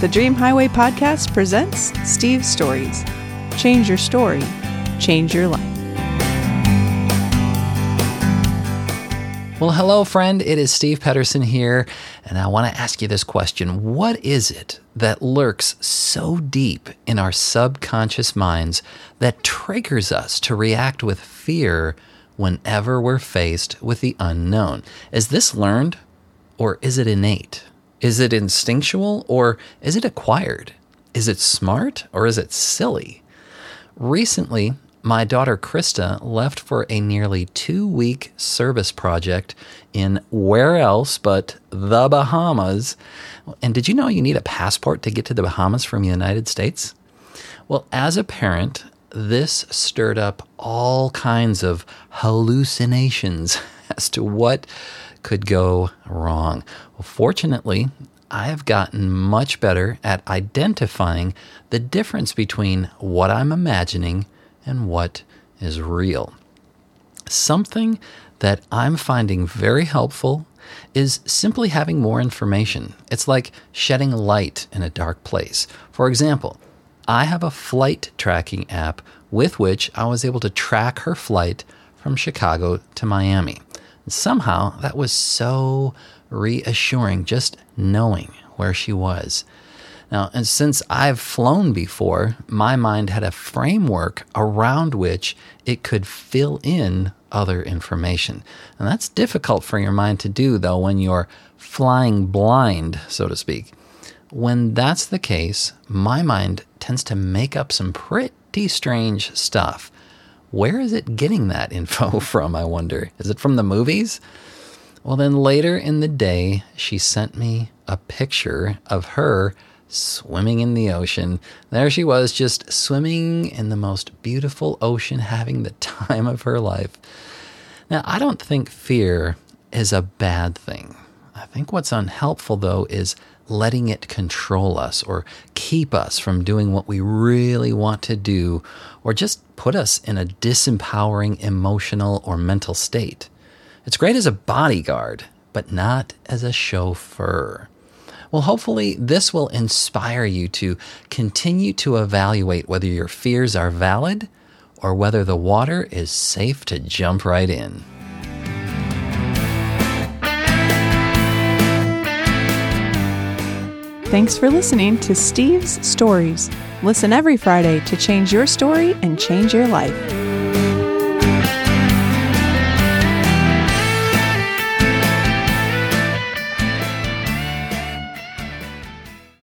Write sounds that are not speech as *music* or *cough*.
The Dream Highway Podcast presents Steve's Stories. Change your story, change your life. Well, hello, friend. It is Steve Pedersen here, and I want to ask you this question What is it that lurks so deep in our subconscious minds that triggers us to react with fear whenever we're faced with the unknown? Is this learned or is it innate? Is it instinctual or is it acquired? Is it smart or is it silly? Recently, my daughter Krista left for a nearly two week service project in where else but the Bahamas. And did you know you need a passport to get to the Bahamas from the United States? Well, as a parent, this stirred up all kinds of hallucinations *laughs* as to what could go wrong. Well, fortunately, I have gotten much better at identifying the difference between what I'm imagining and what is real. Something that I'm finding very helpful is simply having more information. It's like shedding light in a dark place. For example, I have a flight tracking app with which I was able to track her flight from Chicago to Miami. Somehow that was so reassuring just knowing where she was. Now, and since I've flown before, my mind had a framework around which it could fill in other information. And that's difficult for your mind to do, though, when you're flying blind, so to speak. When that's the case, my mind tends to make up some pretty strange stuff. Where is it getting that info *laughs* from, I wonder? Is it from the movies? Well, then later in the day, she sent me a picture of her swimming in the ocean. There she was, just swimming in the most beautiful ocean, having the *laughs* time of her life. Now, I don't think fear is a bad thing. I think what's unhelpful, though, is letting it control us or keep us from doing what we really want to do or just put us in a disempowering emotional or mental state. It's great as a bodyguard, but not as a chauffeur. Well, hopefully, this will inspire you to continue to evaluate whether your fears are valid or whether the water is safe to jump right in. Thanks for listening to Steve's Stories. Listen every Friday to change your story and change your life.